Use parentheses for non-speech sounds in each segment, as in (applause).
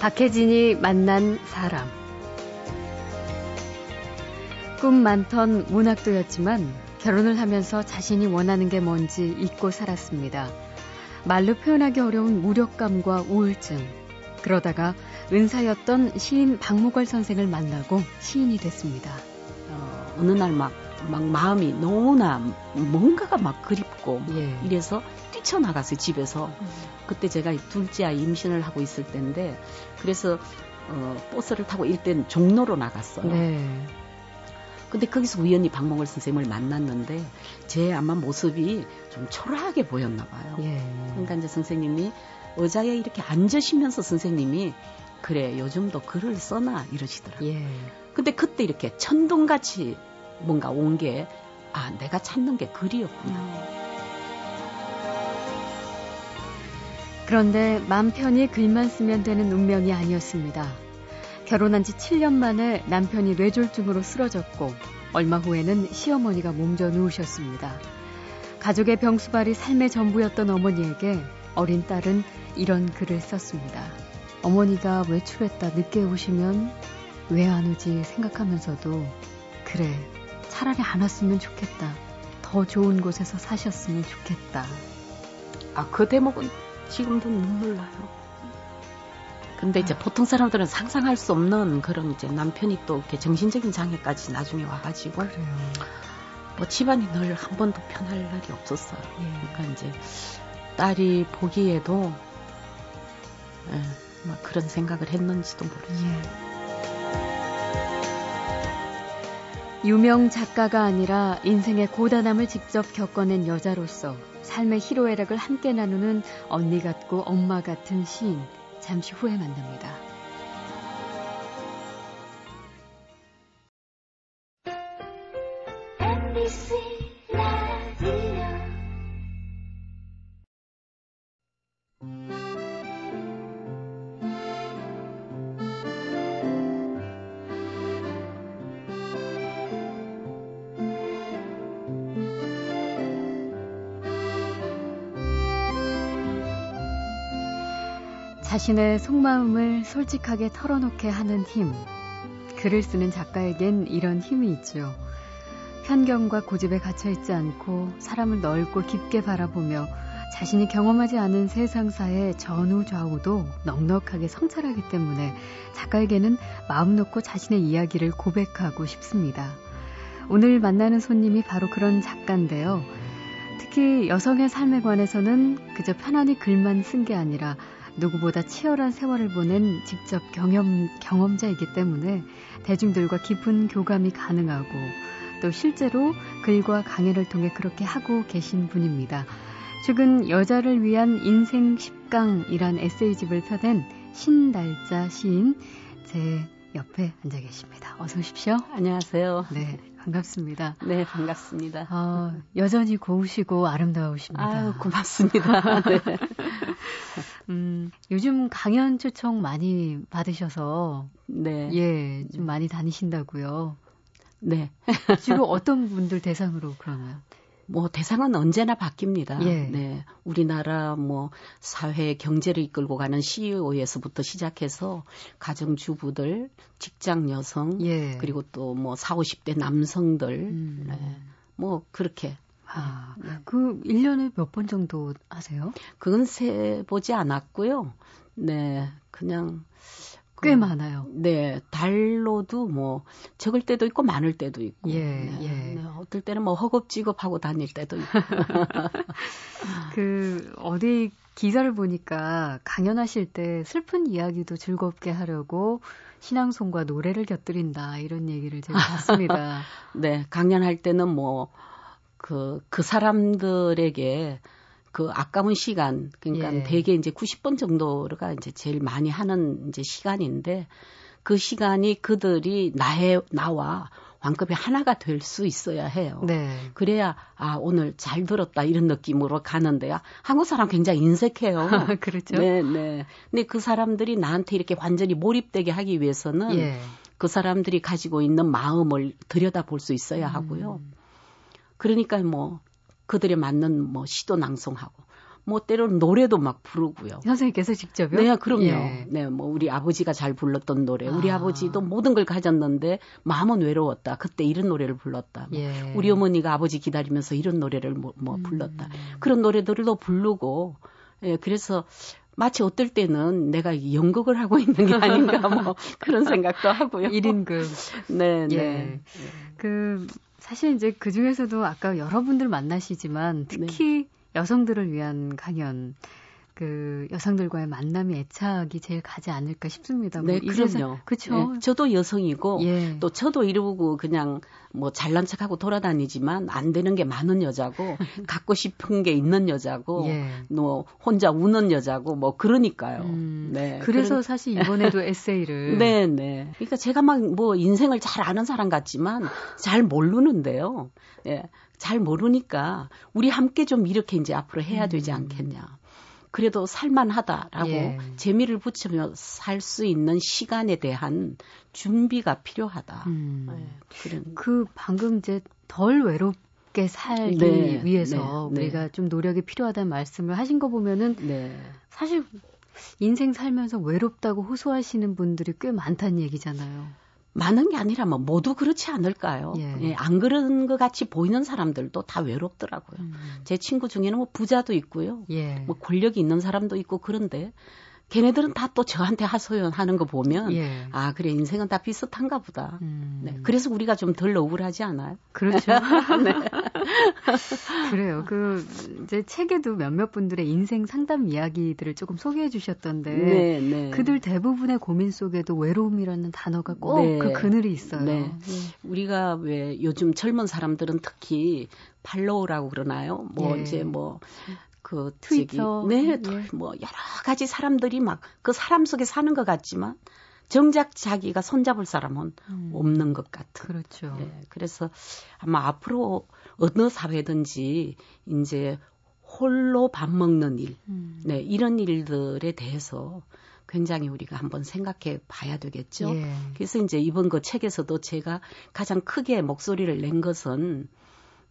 박혜진이 만난 사람. 꿈 많던 문학도였지만 결혼을 하면서 자신이 원하는 게 뭔지 잊고 살았습니다. 말로 표현하기 어려운 무력감과 우울증. 그러다가 은사였던 시인 박무걸 선생을 만나고 시인이 됐습니다. 어, 어느 날 막 막 마음이 너무나 뭔가가 막 그립고 예. 이래서 뛰쳐나갔어요 집에서 음. 그때 제가 둘째 아이 임신을 하고 있을 때인데 그래서 어, 버스를 타고 일단 종로로 나갔어요. 네. 근데 거기서 우연히 박몽월 선생님을 만났는데 제 아마 모습이 좀 초라하게 보였나 봐요. 예. 그러니까 이제 선생님이 의자에 이렇게 앉으시면서 선생님이 그래 요즘도 글을 써나 이러시더라고요. 예. 근데 그때 이렇게 천둥같이 뭔가 온 게 아 내가 찾는 게 글이었구나. 그런데 맘 편히 글만 쓰면 되는 운명이 아니었습니다. 결혼한 지 7년 만에 남편이 뇌졸중으로 쓰러졌고 얼마 후에는 시어머니가 몸져 누우셨습니다. 가족의 병수발이 삶의 전부였던 어머니에게 어린 딸은 이런 글을 썼습니다. 어머니가 외출했다 늦게 오시면 왜 안 오지 생각하면서도 그래 차라리 안 왔으면 좋겠다. 더 좋은 곳에서 사셨으면 좋겠다. 아, 그 대목은 지금도 눈물 나요. 근데 이제 보통 사람들은 상상할 수 없는 그런 이제 남편이 또 이렇게 정신적인 장애까지 나중에 와가지고 그래요. 뭐 집안이 늘 한 번도 편할 날이 없었어요. 예. 그러니까 이제 딸이 보기에도 예, 막 그런 생각을 했는지도 모르죠. 예. 유명 작가가 아니라 인생의 고단함을 직접 겪어낸 여자로서 삶의 희로애락을 함께 나누는 언니 같고 엄마 같은 시인. 잠시 후에 만납니다. 자신의 속마음을 솔직하게 털어놓게 하는 힘. 글을 쓰는 작가에겐 이런 힘이 있죠. 편견과 고집에 갇혀있지 않고 사람을 넓고 깊게 바라보며 자신이 경험하지 않은 세상사의 전후 좌우도 넉넉하게 성찰하기 때문에 작가에게는 마음 놓고 자신의 이야기를 고백하고 싶습니다. 오늘 만나는 손님이 바로 그런 작가인데요. 특히 여성의 삶에 관해서는 그저 편안히 글만 쓴 게 아니라 누구보다 치열한 세월을 보낸 직접 경험, 경험자이기 때문에 대중들과 깊은 교감이 가능하고 또 실제로 글과 강연을 통해 그렇게 하고 계신 분입니다. 최근 여자를 위한 인생 10강이란 에세이집을 펴낸 신달자 시인 제 옆에 앉아 계십니다. 어서 오십시오. 안녕하세요. 네, 반갑습니다. 네, 반갑습니다. 어, 여전히 고우시고 아름다우십니다. 아유, 고맙습니다. (laughs) 네. 음, 요즘 강연 초청 많이 받으셔서 네. 예, 좀 많이 다니신다고요. 네. 주로 어떤 분들 대상으로 그러나요? 뭐 대상은 언제나 바뀝니다. 예. 네. 우리나라 뭐 사회 경제를 이끌고 가는 CEO에서부터 시작해서 가정 주부들, 직장 여성, 예. 그리고 또 뭐 4, 50대 남성들 음. 네. 뭐 그렇게 아, 네. 그 1년에 몇 번 정도 하세요? 그건 세 보지 않았고요. 네. 그냥 꽤 음, 많아요. 네, 달로도 뭐 적을 때도 있고 많을 때도 있고. 예, 네, 예. 네, 어떨 때는 뭐 허겁지겁하고 다닐 때도 있고. (laughs) 그 어디 기사를 보니까 강연하실 때 슬픈 이야기도 즐겁게 하려고 신앙송과 노래를 곁들인다 이런 얘기를 제가 봤습니다. (laughs) 네, 강연할 때는 뭐 그그 그 사람들에게 그 아까운 시간 그러니까 예. 대개 이제 90분 정도가 이제 제일 많이 하는 이제 시간인데 그 시간이 그들이 나의 나와 왕급이 하나가 될 수 있어야 해요. 네. 그래야 아 오늘 잘 들었다 이런 느낌으로 가는데요. 한국 사람 굉장히 인색해요. 그렇죠. 네, 네. 근데 그 사람들이 나한테 이렇게 완전히 몰입되게 하기 위해서는 예. 그 사람들이 가지고 있는 마음을 들여다 볼 수 있어야 하고요. 음. 그러니까 뭐 그들에 맞는 뭐 시도 낭송하고 뭐 때로는 노래도 막 부르고요. 선생님께서 직접요? 네, 그럼요. 예. 네, 뭐 우리 아버지가 잘 불렀던 노래, 우리 아. 버지도 모든 걸 가졌는데 마음은 외로웠다. 그때 이런 노래를 불렀다. 뭐 예. 우리 어머니가 아버지 기다리면서 이런 노래를 뭐, 뭐 음. 불렀다. 그런 노래들도 부르고, 예, 그래서 마치 어떨 때는 내가 연극을 하고 (laughs) 있는 게 아닌가 뭐 그런 생각도 하고요. (laughs) 1인극. 네, 네. 예. 그 사실 이제 그 중에서도 아까 여러분들 만나시지만 특히 네. 여성들을 위한 강연 그 여성들과의 만남이 애착이 제일 가지 않을까 싶습니다. 뭐 네, 그럼요. 그렇죠. 네, 저도 여성이고 예. 또 저도 이러고 그냥 뭐 잘난 척하고 돌아다니지만 안 되는 게 많은 여자고 (laughs) 갖고 싶은 게 있는 여자고 예. 뭐 혼자 우는 여자고 뭐 그러니까요. 음, 네. 그래서 그런... 사실 이번에도 에세이를 (laughs) 네, 네. 그러니까 제가 막 뭐 인생을 잘 아는 사람 같지만 잘 모르는데요. 예. 잘 모르니까 우리 함께 좀 이렇게 이제 앞으로 해야 되지 음. 않겠냐. 그래도 살만하다라고 예. 재미를 붙이며 살 수 있는 시간에 대한 준비가 필요하다. 음. 네, 그런. 그 방금 이제 덜 외롭 게 살기 네, 위해서 네, 네. 우리가 좀 노력이 필요하다는 말씀을 하신 거 보면은 네. 사실 인생 살면서 외롭다고 호소하시는 분들이 꽤 많다는 얘기잖아요. 많은 게 아니라 뭐 모두 그렇지 않을까요? 예. 예, 안 그런 것 같이 보이는 사람들도 다 외롭더라고요. 음. 제 친구 중에는 뭐 부자도 있고요. 예. 뭐 권력이 있는 사람도 있고 그런데 걔네들은 다 또 저한테 하소연하는 거 보면 예. 아 그래 인생은 다 비슷한가 보다. 음. 네. 그래서 우리가 좀 덜 억울하지 않아요? 그렇죠. (laughs) 네. (laughs) 그래요. 그 이제 책에도 몇몇 분들의 인생 상담 이야기들을 조금 소개해 주셨던데 네, 네. 그들 대부분의 고민 속에도 외로움이라는 단어가 꼭그 네. 그늘이 있어요. 네. 우리가 왜 요즘 젊은 사람들은 특히 팔로우라고 그러나요? 뭐 예. 이제 뭐 그 트위터, 네, 예. 뭐 여러 가지 사람들이 막 그 사람 속에 사는 것 같지만 정작 자기가 손잡을 사람은 음. 없는 것 같은. 그렇죠. 예, 그래서 아마 앞으로 어느 사회든지 이제 홀로 밥 먹는 일, 음. 네, 이런 일들에 대해서 굉장히 우리가 한번 생각해 봐야 되겠죠. 예. 그래서 이제 이번 그 책에서도 제가 가장 크게 목소리를 낸 것은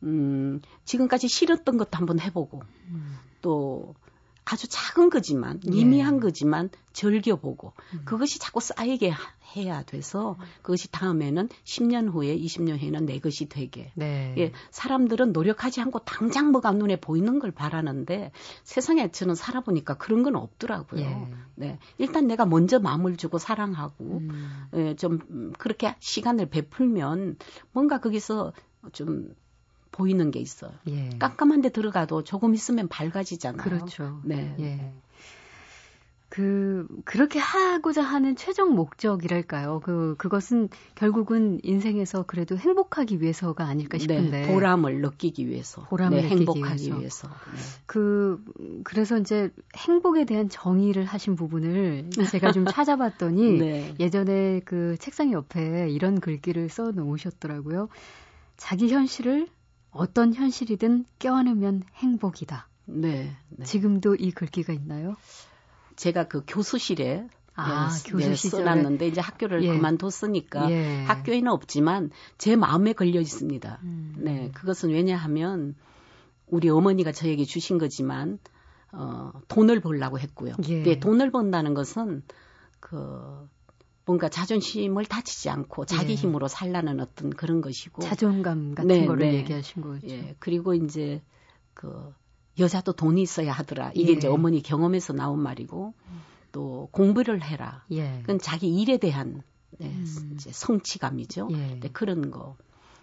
음, 지금까지 싫었던 것도 한번 해보고, 음. 또 아주 작은 거지만, 미미한 예. 거지만 즐겨보고, 음. 그것이 자꾸 쌓이게 해야 돼서, 그것이 다음에는 10년 후에, 20년 후에는 내 것이 되게. 네. 예, 사람들은 노력하지 않고 당장 뭐가 눈에 보이는 걸 바라는데, 세상에 저는 살아보니까 그런 건 없더라고요. 예. 네. 일단 내가 먼저 마음을 주고 사랑하고, 음. 예, 좀 그렇게 시간을 베풀면, 뭔가 거기서 좀 보이는 게 있어요. 예. 깜깜한 데 들어가도 조금 있으면 밝아지잖아요. 그렇죠. 네. 예. 그 그렇게 하고자 하는 최종 목적이랄까요? 그 그것은 결국은 인생에서 그래도 행복하기 위해서가 아닐까 네, 싶은데 네, 보람을 느끼기 위해서, 보람을 네, 느끼기 행복하기 위해서. 네. 그 그래서 이제 행복에 대한 정의를 하신 부분을 제가 좀 (laughs) 찾아봤더니 네. 예전에 그 책상 옆에 이런 글귀를 써 놓으셨더라고요. 자기 현실을 어떤 현실이든 껴안으면 행복이다. 네, 네. 지금도 이 글귀가 있나요? 제가 그 교수실에 아, 네, 교수 네, 써놨는데 이제 학교를 예. 그만뒀으니까 예. 학교에는 없지만 제 마음에 걸려 있습니다. 음. 네, 그것은 왜냐하면 우리 어머니가 저에게 주신 거지만 어, 돈을 벌라고 했고요. 예. 네, 돈을 번다는 것은 그 뭔가 자존심을 다치지 않고 자기 예. 힘으로 살라는 어떤 그런 것이고 자존감 같은 네, 거를 네. 얘기하신 거죠. 예. 그리고 이제 그 여자도 돈이 있어야 하더라. 이게 예. 이제 어머니 경험에서 나온 말이고 또 공부를 해라. 예. 그건 자기 일에 대한 네, 음. 이제 성취감이죠. 예. 네, 그런 거.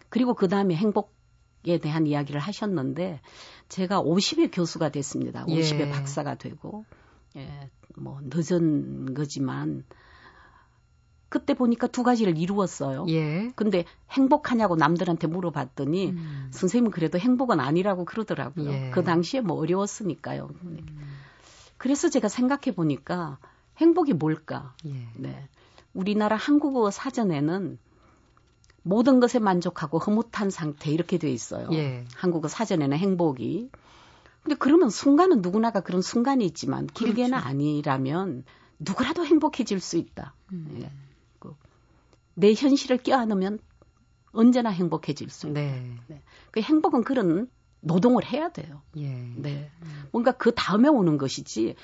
그리고 그 다음에 행복에 대한 이야기를 하셨는데 제가 50의 교수가 됐습니다. 50의 예. 박사가 되고 예, 뭐 늦은 거지만 그때 보니까 두 가지를 이루었어요. 예. 근데 행복하냐고 남들한테 물어봤더니 음. 선생님은 그래도 행복은 아니라고 그러더라고요. 예. 그 당시에 뭐 어려웠으니까요. 음. 그래서 제가 생각해 보니까 행복이 뭘까? 예. 네. 우리나라 한국어 사전에는 모든 것에 만족하고 흐뭇한 상태 이렇게 돼 있어요. 예. 한국어 사전에는 행복이. 근데 그러면 순간은 누구나가 그런 순간이 있지만 길게는 그렇죠. 아니라면 누구라도 행복해질 수 있다. 음. 예. 내 현실을 껴안으면 언제나 행복해질 수 있다. 네. 네. 그 행복은 그런 노동을 해야 돼요. 예. 네. 뭔가 그 다음에 오는 것이지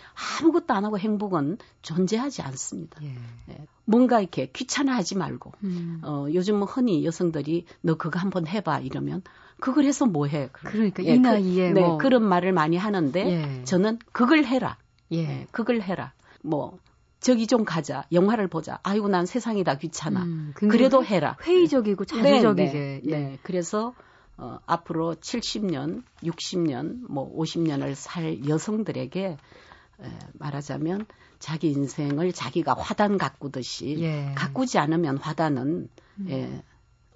아무것도 안 하고 행복은 존재하지 않습니다. 예. 네. 뭔가 이렇게 귀찮아하지 말고 음. 어, 요즘 흔히 여성들이 너 그거 한번 해봐 이러면 그걸 해서 뭐 해? 그러니까 예, 이 나이에 그, 뭐. 네, 그런 말을 많이 하는데 예. 저는 그걸 해라. 예. 네, 그걸 해라. 뭐 저기 좀 가자. 영화를 보자. 아이고 난 세상이 다 귀찮아. 음, 그래도 해라. 회의적이고 자주적이게. 네, 네, 네. 그래서 어, 앞으로 70년, 60년, 뭐 50년을 살 여성들에게 에, 말하자면 자기 인생을 자기가 화단 가꾸듯이 예. 가꾸지 않으면 화단은 음. 예,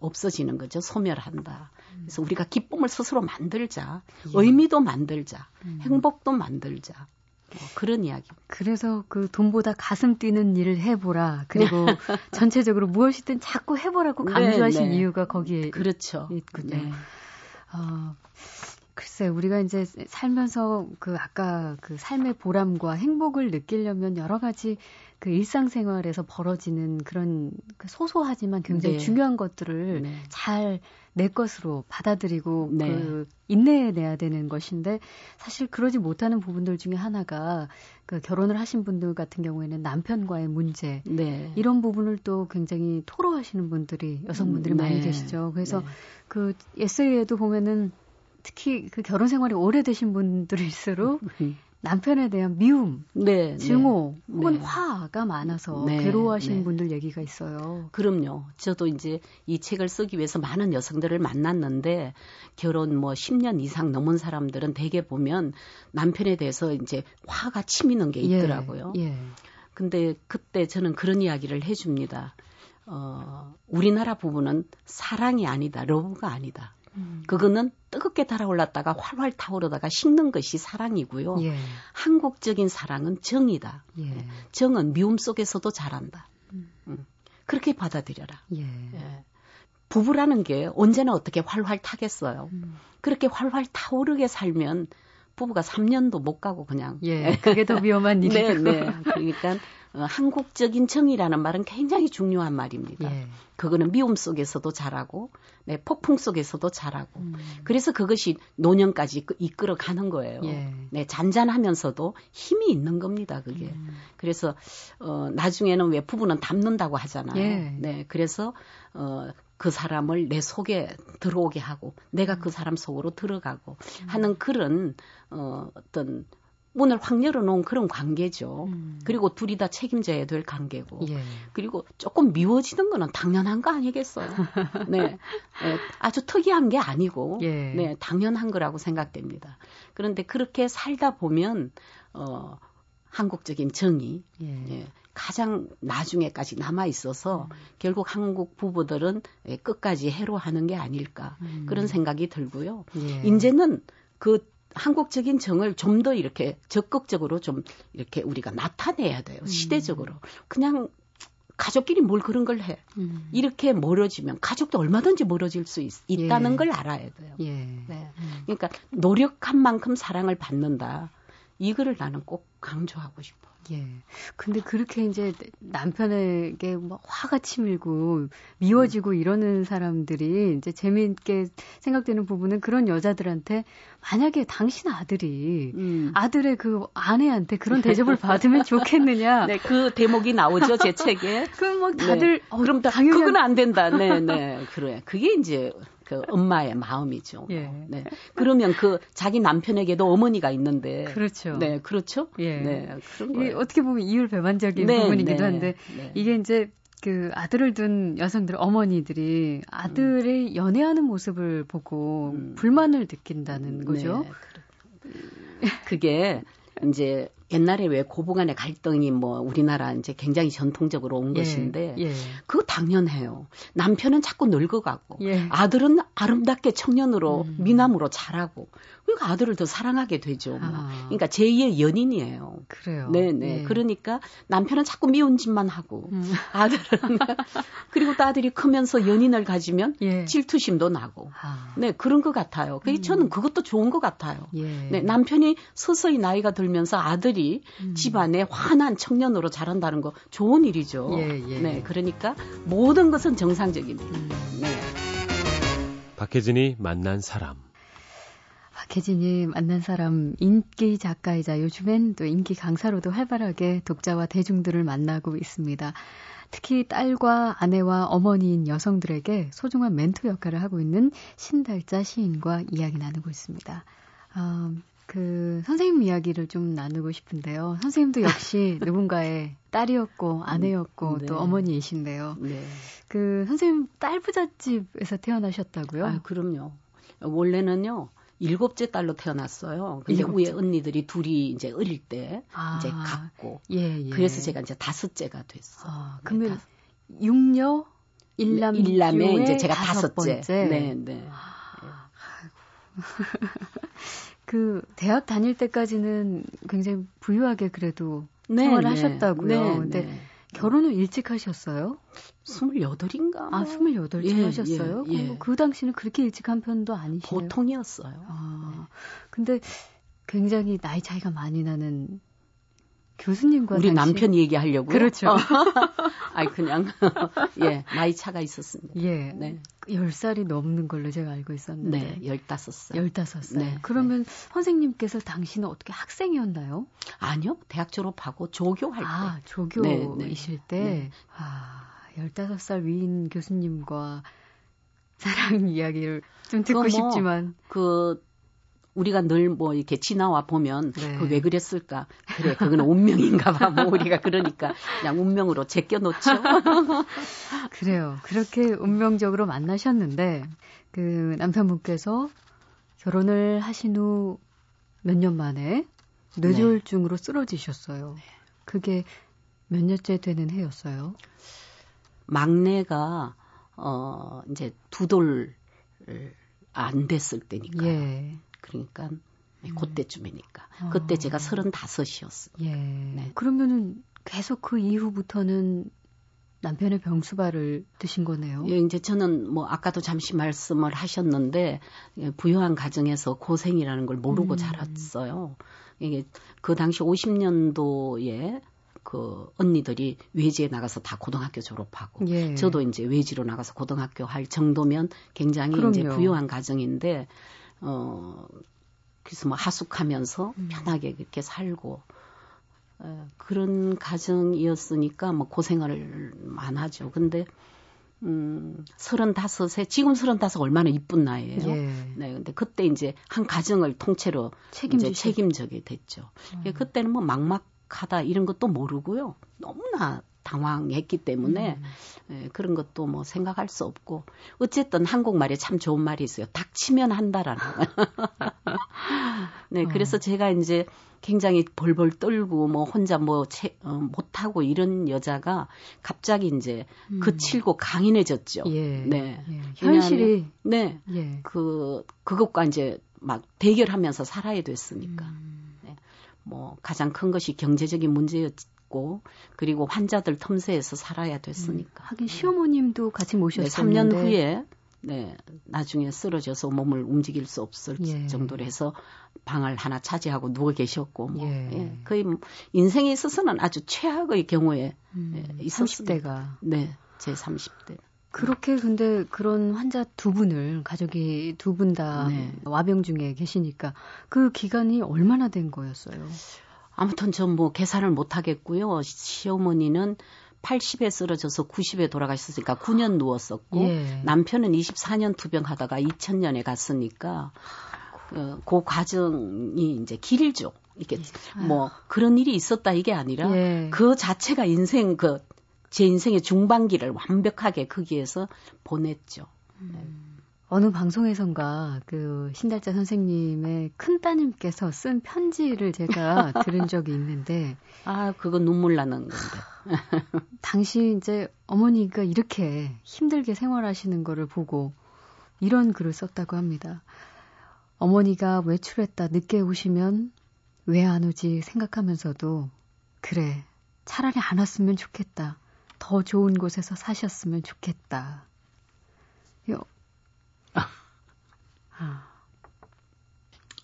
없어지는 거죠. 소멸한다. 그래서 우리가 기쁨을 스스로 만들자. 예. 의미도 만들자. 음. 행복도 만들자. 뭐 그런 이야기. 그래서 그 돈보다 가슴 뛰는 일을 해보라. 그리고 (laughs) 전체적으로 무엇이든 자꾸 해보라고 네, 강조하신 네, 네. 이유가 거기에 그렇죠. 있군요. 네. 어, 글쎄, 우리가 이제 살면서 그 아까 그 삶의 보람과 행복을 느끼려면 여러 가지 그 일상생활에서 벌어지는 그런 그 소소하지만 굉장히 네. 중요한 것들을 네. 잘내 것으로 받아들이고 네. 그 인내해내야 되는 것인데 사실 그러지 못하는 부분들 중에 하나가 그 결혼을 하신 분들 같은 경우에는 남편과의 문제 네. 이런 부분을 또 굉장히 토로하시는 분들이 여성분들이 음, 많이 네. 계시죠. 그래서 네. 그 에세이에도 보면은 특히 그 결혼 생활이 오래되신 분들일수록 음. 남편에 대한 미움, 네, 증오, 네, 혹은 네. 화가 많아서 네, 괴로워하시는 네. 분들 얘기가 있어요. 그럼요. 저도 이제 이 책을 쓰기 위해서 많은 여성들을 만났는데 결혼 뭐 10년 이상 넘은 사람들은 대개 보면 남편에 대해서 이제 화가 치미는 게 예, 있더라고요. 예, 예. 근데 그때 저는 그런 이야기를 해줍니다. 어, 우리나라 부부는 사랑이 아니다, love가 아니다. 음. 그거는 뜨겁게 달아올랐다가 활활 타오르다가 식는 것이 사랑이고요. 예. 한국적인 사랑은 정이다. 예. 정은 미움 속에서도 자란다. 음. 음. 그렇게 받아들여라. 예. 예. 부부라는 게 언제나 어떻게 활활 타겠어요. 음. 그렇게 활활 타오르게 살면 부부가 3년도 못 가고 그냥. 예, 그게 더 위험한 일이고. (laughs) 네, 네. 그러니까 어, 한국적인 정이라는 말은 굉장히 중요한 말입니다. 예. 그거는 미움 속에서도 잘하고, 네, 폭풍 속에서도 잘하고. 음. 그래서 그것이 노년까지 이끌어 가는 거예요. 예. 네, 잔잔하면서도 힘이 있는 겁니다, 그게. 음. 그래서, 어, 나중에는 왜 부부는 닮는다고 하잖아요. 예. 네, 그래서, 어, 그 사람을 내 속에 들어오게 하고 내가 그 사람 속으로 들어가고 음. 하는 그런 어 어떤 문을 확 열어놓은 그런 관계죠. 음. 그리고 둘이 다 책임져야 될 관계고. 예. 그리고 조금 미워지는 거는 당연한 거 아니겠어요? (laughs) 네. 네. 아주 특이한 게 아니고, 예. 네. 당연한 거라고 생각됩니다. 그런데 그렇게 살다 보면, 어, 한국적인 정의, 예. 예. 가장 나중에까지 남아 있어서 음. 결국 한국 부부들은 예, 끝까지 해로하는 게 아닐까 음. 그런 생각이 들고요. 예. 이제는 그 한국적인 정을 좀 더 이렇게 적극적으로 좀 이렇게 우리가 나타내야 돼요. 음. 시대적으로. 그냥 가족끼리 뭘 그런 걸 해. 음. 이렇게 멀어지면 가족도 얼마든지 멀어질 수 있, 다는 예. 걸 알아야 돼요. 예. 네. 음. 그러니까 노력한 만큼 사랑을 받는다. 이거를 나는 꼭 강조하고 싶어. 예. 근데 그렇게 이제 남편에게 뭐 화가 치밀고 미워지고 음. 이러는 사람들이 이제 재미있게 생각되는 부분은 그런 여자들한테 만약에 당신 아들이 음. 아들의 그 아내한테 그런 대접을 받으면 (laughs) 좋겠느냐. 네, 그 대목이 나오죠, 제 책에. (laughs) 그럼 뭐 다들 네. 어, 그럼 다 당연히 그건 안 된다. 네, 네. 그래. 그게 이제 그 엄마의 마음이죠. 예. 네. 그러면 그 자기 남편에게도 어머니가 있는데. 그렇죠. 네, 그렇죠. 예. 네, 그런 거예요. 어떻게 보면 이율배반적인 네, 부분이기도 네, 한데 네. 이게 이제 그 아들을 둔 여성들 어머니들이 아들의 음. 연애하는 모습을 보고 음. 불만을 느낀다는 네, 거죠. 네, 그게 이제 옛날에 왜 고부간의 갈등이 뭐 우리나라 이제 굉장히 전통적으로 온 예, 것인데 예. 그거 당연해요. 남편은 자꾸 늙어가고 예. 아들은 아름답게 청년으로 음. 미남으로 자라고 그러니까 아들을 더 사랑하게 되죠. 뭐. 아. 그러니까 제2의 연인이에요. 그래요. 네네. 예. 그러니까 남편은 자꾸 미운 짓만 하고 음. 아들은 (laughs) 그리고 또 아들이 크면서 연인을 가지면 예. 질투심도 나고 아. 네 그런 것 같아요. 그래서 음. 저는 그것도 좋은 것 같아요. 예. 네 남편이 서서히 나이가 들면서 아들이 음. 집안에 환한 청년으로 자란다는 거 좋은 일이죠. 예, 예. 네 그러니까 모든 것은 정상적입니다. 음. 네. 박혜진이 만난 사람. 개진님 만난 사람 인기 작가이자 요즘엔 또 인기 강사로도 활발하게 독자와 대중들을 만나고 있습니다. 특히 딸과 아내와 어머니인 여성들에게 소중한 멘토 역할을 하고 있는 신달자 시인과 이야기 나누고 있습니다. 어, 그 선생님 이야기를 좀 나누고 싶은데요. 선생님도 역시 (laughs) 누군가의 딸이었고 아내였고 네. 또 어머니이신데요. 네. 그 선생님 딸 부잣집에서 태어나셨다고요? 아, 그럼요. 원래는요. 일곱째 딸로 태어났어요. 근데 일곱째. 위에 언니들이 둘이 이제 어릴 때 아, 이제 갔고. 예, 예. 그래서 제가 이제 다섯째가 됐어. 아, 그러면 네, 육녀 일남 일남에 이제 제가 다섯 번째. 네, 네. (laughs) 그 대학 다닐 때까지는 굉장히 부유하게 그래도 네, 생활을 네. 하셨다고요. 네, 근데 네. 결혼을 일찍 하셨어요? 28인가? 아, 28쯤 예, 하셨어요? 예, 예. 그 당시는 그렇게 일찍 한 편도 아니시네요? 보통이었어요. 아, 네. 근데 굉장히 나이 차이가 많이 나는 교수님과 우리 당시... 남편 얘기하려고 그렇죠. 어. (laughs) 아니 그냥 (laughs) 예 나이 차가 있었습니다. 예, 네. 10살이 넘는 걸로 제가 알고 있었는데. 네, 15살. 15살. 네. 그러면 네. 선생님께서 당신은 어떻게 학생이었나요? 아니요. 대학 졸업하고 조교할 아, 때. 조교이실 네, 네. 때. 네. 아, 15살 위인 교수님과 사랑 이야기를 좀 듣고 뭐, 싶지만. 그 우리가 늘 뭐 이렇게 지나와 보면 네. 그왜 그랬을까? 그래, 그건 운명인가 봐. 뭐 우리가 그러니까 그냥 운명으로 제껴 놓죠. (laughs) 그래요. 그렇게 운명적으로 만나셨는데 그 남편분께서 결혼을 하신 후 몇 년 만에 뇌졸중으로 네. 쓰러지셨어요. 네. 그게 몇 년째 되는 해였어요? 막내가 어 이제 두 돌 안 됐을 때니까. 예. 그러니까 음. 그때쯤이니까. 어. 그때 제가 서른다섯이었어요. 예. 네. 그러면은 계속 그 이후부터는 남편의 병수발을 드신 거네요. 예, 이제 저는 뭐 아까도 잠시 말씀을 하셨는데 예, 부유한 가정에서 고생이라는 걸 모르고 음. 자랐어요. 이게 그 당시 50년도에 그 언니들이 외지에 나가서 다 고등학교 졸업하고 예. 저도 이제 외지로 나가서 고등학교 할 정도면 굉장히 그럼요. 이제 부유한 가정인데 어, 그래서 뭐 하숙하면서 음. 편하게 그렇게 살고, 어, 그런 가정이었으니까 뭐 고생을 많하죠. 근데, 음, 서른다섯에, 지금 서른다섯 얼마나 이쁜 나이에요 예. 네, 근데 그때 이제 한 가정을 통째로 책임지 이제 책임지게 됐죠. 음. 그때는 뭐 막막하다 이런 것도 모르고요. 너무나 당황했기 때문에 음. 예, 그런 것도 뭐 생각할 수 없고 어쨌든 한국말에 참 좋은 말이 있어요. 닥치면 한다라는. (laughs) 네, 어. 그래서 제가 이제 굉장히 벌벌 떨고 뭐 혼자 뭐 채, 어, 못하고 이런 여자가 갑자기 이제 음. 그칠고 강인해졌죠. 예. 네. 예. 현실이 네. 예. 그 그것과 이제 막 대결하면서 살아야 됐으니까. 음. 네. 뭐 가장 큰 것이 경제적인 문제였 있고 그리고 환자들 틈새에서 살아야 됐으니까. 음, 하긴 시어머님도 같이 모셨었는데 네, 3년 후에 네, 나중에 쓰러져서 몸을 움직일 수 없을 예. 정도로 해서 방을 하나 차지하고 누워 계셨고 뭐 예. 예. 거의 뭐 인생에 있어서는 아주 최악의 경우에 음, 예, 있었습니다. 30대가 네, 제 30대. 그렇게 근데 그런 환자 두 분을 가족이 두 분다 네. 와병 중에 계시니까 그 기간이 얼마나 된 거였어요? 아무튼 전 뭐 계산을 못 하겠고요. 시어머니는 80에 쓰러져서 90에 돌아가셨으니까 9년 누웠었고 예. 남편은 24년 투병하다가 2000년에 갔으니까 그, 그 과정이 이제 길죠. 이게 예. 뭐 그런 일이 있었다 이게 아니라 예. 그 자체가 인생 그 제 인생의 중반기를 완벽하게 거기에서 보냈죠. 음. 어느 방송에선가 그 신달자 선생님의 큰 따님께서 쓴 편지를 제가 (laughs) 들은 적이 있는데 아 그거 눈물 나는 건데 당시 이제 어머니가 이렇게 힘들게 생활하시는 거를 보고 이런 글을 썼다고 합니다. 어머니가 외출했다 늦게 오시면 왜 안 오지 생각하면서도 그래 차라리 안 왔으면 좋겠다. 더 좋은 곳에서 사셨으면 좋겠다.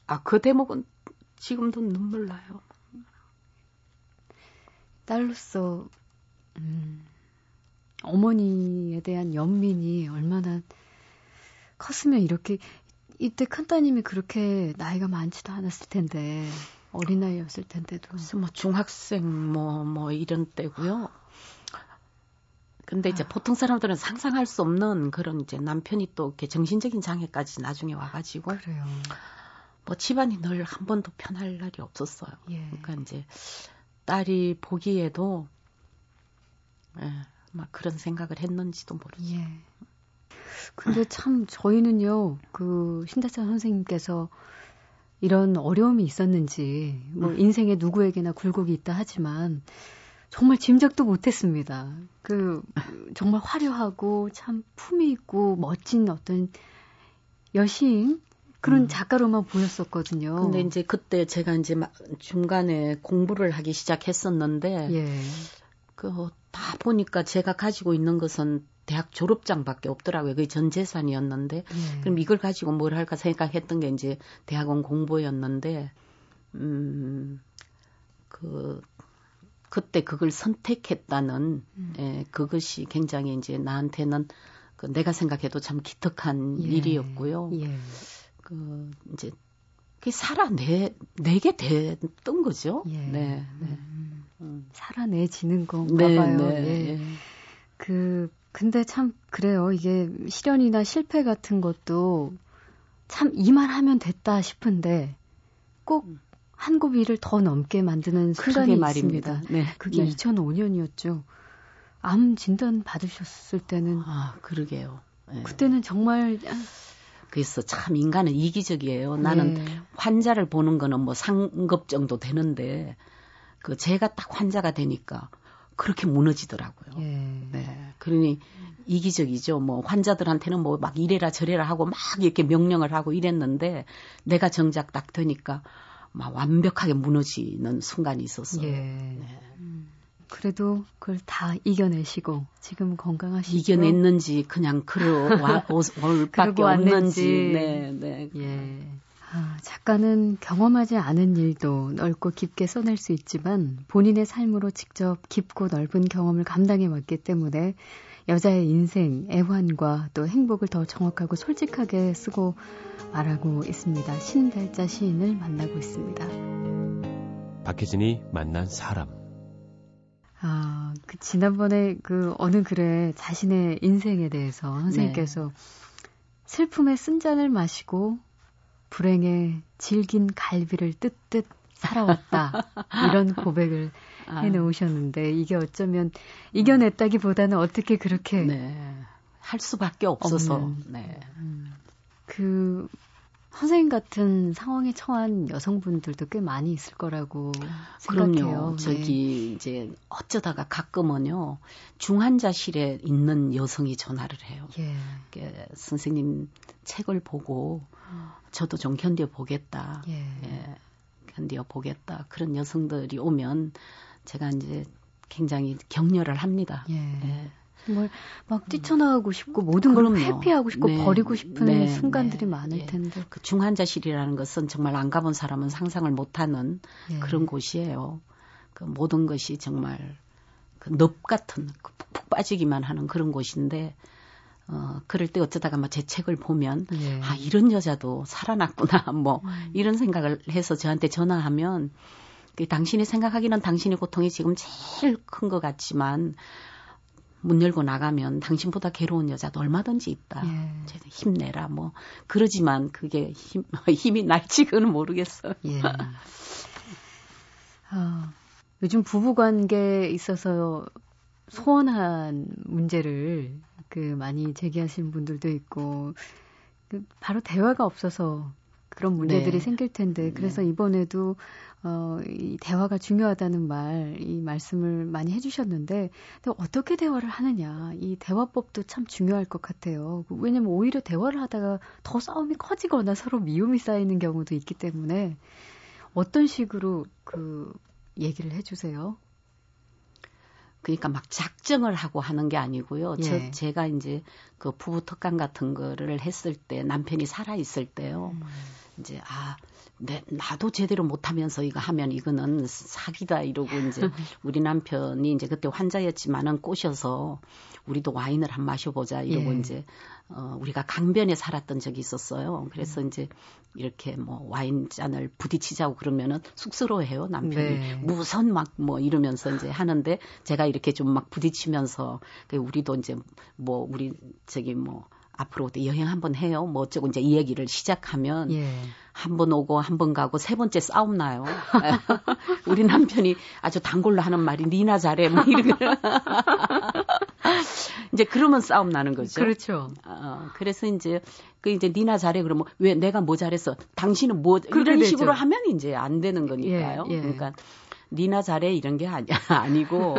아, 그 대목은 지금도 눈물 나요. 딸로서, 음, 어머니에 대한 연민이 얼마나 컸으면 이렇게 이때 큰 따님이 그렇게 나이가 많지도 않았을 텐데 어린 나이였을 텐데도. 뭐 중학생 뭐뭐 뭐 이런 때고요. 근데 이제 아. 보통 사람들은 상상할 수 없는 그런 이제 남편이 또 이렇게 정신적인 장애까지 나중에 와가지고 그래요. 뭐 집안이 늘 한 번도 편할 날이 없었어요. 예. 그러니까 이제 딸이 보기에도 예, 막 그런 생각을 했는지도 모르죠. 예. 근데 참 저희는요 그 신다찬 선생님께서 이런 어려움이 있었는지 뭐 음. 인생에 누구에게나 굴곡이 있다 하지만 정말 짐작도 못했습니다. 그 정말 화려하고 참 품이 있고 멋진 어떤 여신 그런 음. 작가로만 보였었거든요. 근데 이제 그때 제가 이제 중간에 공부를 하기 시작했었는데 예. 그다 보니까 제가 가지고 있는 것은 대학 졸업장밖에 없더라고요. 그게 전 재산이었는데 예. 그럼 이걸 가지고 뭘 할까 생각했던 게 이제 대학원 공부였는데 음 그 그때 그걸 선택했다는 음. 예, 그것이 굉장히 이제 나한테는 그 내가 생각해도 참 기특한 예. 일이었고요. 예. 그 이제 그게 살아내 내게 됐던 거죠. 예. 네. 네. 음. 음. 살아내지는 건가 네, 봐요. 네. 예. 그 근데 참 그래요. 이게 실현이나 실패 같은 것도 참이말 하면 됐다 싶은데 꼭 음. 한 고비를 더 넘게 만드는 순간이 말입니다. 있습니다. 네. 그게 네. 2005년이었죠. 암 진단 받으셨을 때는 아 그러게요. 네. 그때는 정말 그래서 참 인간은 이기적이에요. 나는 네. 환자를 보는 거는 뭐 상급 정도 되는데 그 제가 딱 환자가 되니까 그렇게 무너지더라고요. 예. 네. 그러니 이기적이죠. 뭐 환자들한테는 뭐 막 이래라 저래라 하고 막 이렇게 명령을 하고 이랬는데 내가 정작 딱 되니까 막 완벽하게 무너지는 순간이 있었어요. 예. 네. 음. 그래도 그걸 다 이겨내시고 지금 건강하시죠? 이겨냈는지 그냥 그러 와 (laughs) 올 밖에 없는지. 네, 네. 예. 아, 작가는 경험하지 않은 일도 넓고 깊게 써낼 수 있지만 본인의 삶으로 직접 깊고 넓은 경험을 감당해 왔기 때문에 여자의 인생, 애환과 또 행복을 더 정확하고 솔직하게 쓰고 말하고 있습니다. 신달자 시인을 만나고 있습니다. 박혜진이 만난 사람. 아, 그 지난번에 그 어느 글에 자신의 인생에 대해서 선생님께서 네. 슬픔의 쓴잔을 마시고 불행에 질긴 갈비를 뜯듯 살아왔다. (laughs) 이런 고백을 아. 해놓으셨는데 이게 어쩌면 이겨냈다기보다는 어떻게 그렇게 네. 할 수밖에 없어서 없는. 네. 음. 그 선생님 같은 상황에 처한 여성분들도 꽤 많이 있을 거라고 생각해요. 그럼요. 네. 저기 이제 어쩌다가 가끔은요 중환자실에 있는 여성이 전화를 해요. 예. 선생님 책을 보고 저도 좀 견뎌 보겠다. 예. 예. 견뎌 보겠다. 그런 여성들이 오면 제가 이제 굉장히 격려를 합니다. 예. 예. 정말 막 뛰쳐나가고 싶고 모든 걸 회피하고 싶고 네. 버리고 싶은 네. 순간들이 네. 많을 예. 텐데. 그 중환자실이라는 것은 정말 안 가본 사람은 상상을 못하는 예. 그런 곳이에요. 그 모든 것이 정말 그늪 같은 그 푹푹 빠지기만 하는 그런 곳인데 어, 그럴 때 어쩌다가 막 제 책을 보면, 예. 아, 이런 여자도 살아났구나, 뭐, 음. 이런 생각을 해서 저한테 전화하면, 그 당신이 생각하기는 당신의 고통이 지금 제일 큰 것 같지만, 문 열고 나가면 당신보다 괴로운 여자도 얼마든지 있다. 예. 힘내라, 뭐. 그러지만 그게 힘, (laughs) 힘이 날지 그는 모르겠어요. 예. 아, 요즘 부부 관계에 있어서 소원한 문제를 그 많이 제기하시는 분들도 있고 그 바로 대화가 없어서 그런 문제들이 네. 생길 텐데 그래서 네. 이번에도 어, 이 대화가 중요하다는 말, 이 말씀을 많이 해주셨는데, 어떻게 대화를 하느냐, 이 대화법도 참 중요할 것 같아요. 왜냐면 오히려 대화를 하다가 더 싸움이 커지거나 서로 미움이 쌓이는 경우도 있기 때문에, 어떤 식으로 그 얘기를 해주세요? 그러니까 막 작정을 하고 하는 게 아니고요. 예. 저 제가 이제 그 부부 특강 같은 거를 했을 때 남편이 살아 있을 때요. 음. 이제 아 내, 나도 제대로 못하면서 이거 하면 이거는 사기다 이러고 이제 (laughs) 우리 남편이 이제 그때 환자였지만은 꼬셔서 우리도 와인을 한 마셔보자 이러고 예. 이제 어, 우리가 강변에 살았던 적이 있었어요. 그래서 음. 이제 이렇게 뭐 와인 잔을 부딪히자고 그러면은 쑥스러워해요 남편이 네. 무선 막 뭐 이러면서 이제 하는데 제가 이렇게 좀 막 부딪히면서 그 우리도 이제 뭐 우리 저기 뭐 앞으로도 여행 한번 해요. 뭐 어쩌고 이제 이 얘기를 시작하면 예. 한번 오고 한 번 가고 세 번째 싸움 나요. (laughs) 우리 남편이 아주 단골로 하는 말이 니나 잘해 뭐 이런 거. (laughs) 이제 그러면 싸움 나는 거죠. 그렇죠. 어, 그래서 이제 그 이제 니나 잘해 그러면 왜 내가 뭐 잘했어? 당신은 뭐 이런 되죠. 식으로 하면 이제 안 되는 거니까요. 예, 예. 그러니까 니나 잘해 이런 게 아니, (laughs) 아니고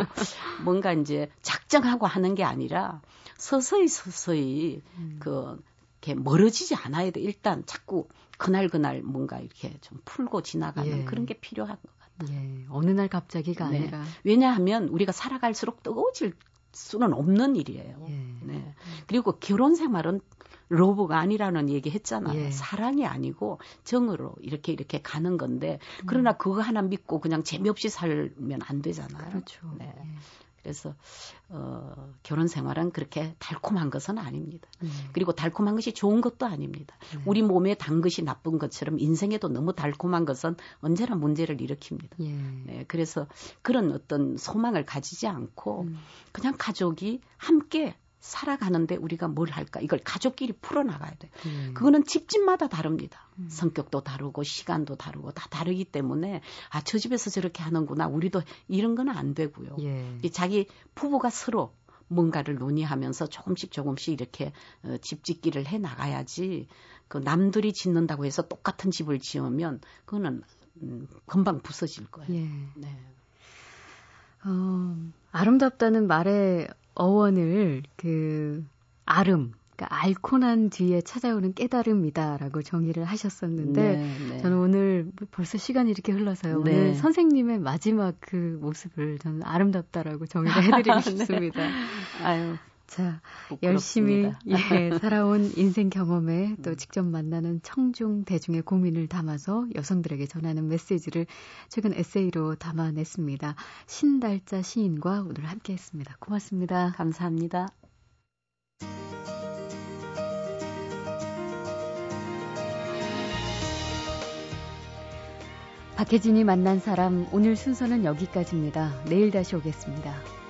뭔가 이제 작정하고 하는 게 아니라 서서히 서서히 음. 그 이렇게 멀어지지 않아야 돼. 일단 자꾸 그날 그날 뭔가 이렇게 좀 풀고 지나가는 예. 그런 게 필요한 것 같아요. 예. 어느 날 갑자기가 네. 아니라 왜냐하면 우리가 살아갈수록 뜨거워질 수는 없는 일이에요. 예. 네. 그리고 결혼 생활은 로브가 아니라는 얘기 했잖아요. 예. 사랑이 아니고 정으로 이렇게 이렇게 가는 건데 그러나 음. 그거 하나 믿고 그냥 재미없이 살면 안 되잖아요. 그렇죠. 네. 예. 그래서 어, 결혼 생활은 그렇게 달콤한 것은 아닙니다. 음. 그리고 달콤한 것이 좋은 것도 아닙니다. 음. 우리 몸에 단 것이 나쁜 것처럼 인생에도 너무 달콤한 것은 언제나 문제를 일으킵니다. 예. 네, 그래서 그런 어떤 소망을 가지지 않고 음. 그냥 가족이 함께 살아가는데 우리가 뭘 할까? 이걸 가족끼리 풀어나가야 돼요. 음. 그거는 집집마다 다릅니다. 음. 성격도 다르고 시간도 다르고 다 다르기 때문에 아, 저 집에서 저렇게 하는구나. 우리도 이런 건 안 되고요. 예. 자기 부부가 서로 뭔가를 논의하면서 조금씩 조금씩 이렇게 어, 집 짓기를 해 나가야지 그 남들이 짓는다고 해서 똑같은 집을 지으면 그거는 음, 금방 부서질 거예요. 예. 네. 어, 아름답다는 말에 어원을 그 아름 그러니까 앓고 난 뒤에 찾아오는 깨달음이다라고 정의를 하셨었는데 네, 네. 저는 오늘 벌써 시간이 이렇게 흘러서요. 네. 오늘 선생님의 마지막 그 모습을 저는 아름답다라고 정의를 (laughs) 해드리고 네. 싶습니다. 아유. 자, 부끄럽습니다. 열심히 예, (laughs) 살아온 인생 경험에 또 음. 직접 만나는 청중 대중의 고민을 담아서 여성들에게 전하는 메시지를 최근 에세이로 담아냈습니다. 신달자 시인과 오늘 함께 했습니다. 고맙습니다. 감사합니다. 박혜진이 만난 사람 오늘 순서는 여기까지입니다. 내일 다시 오겠습니다.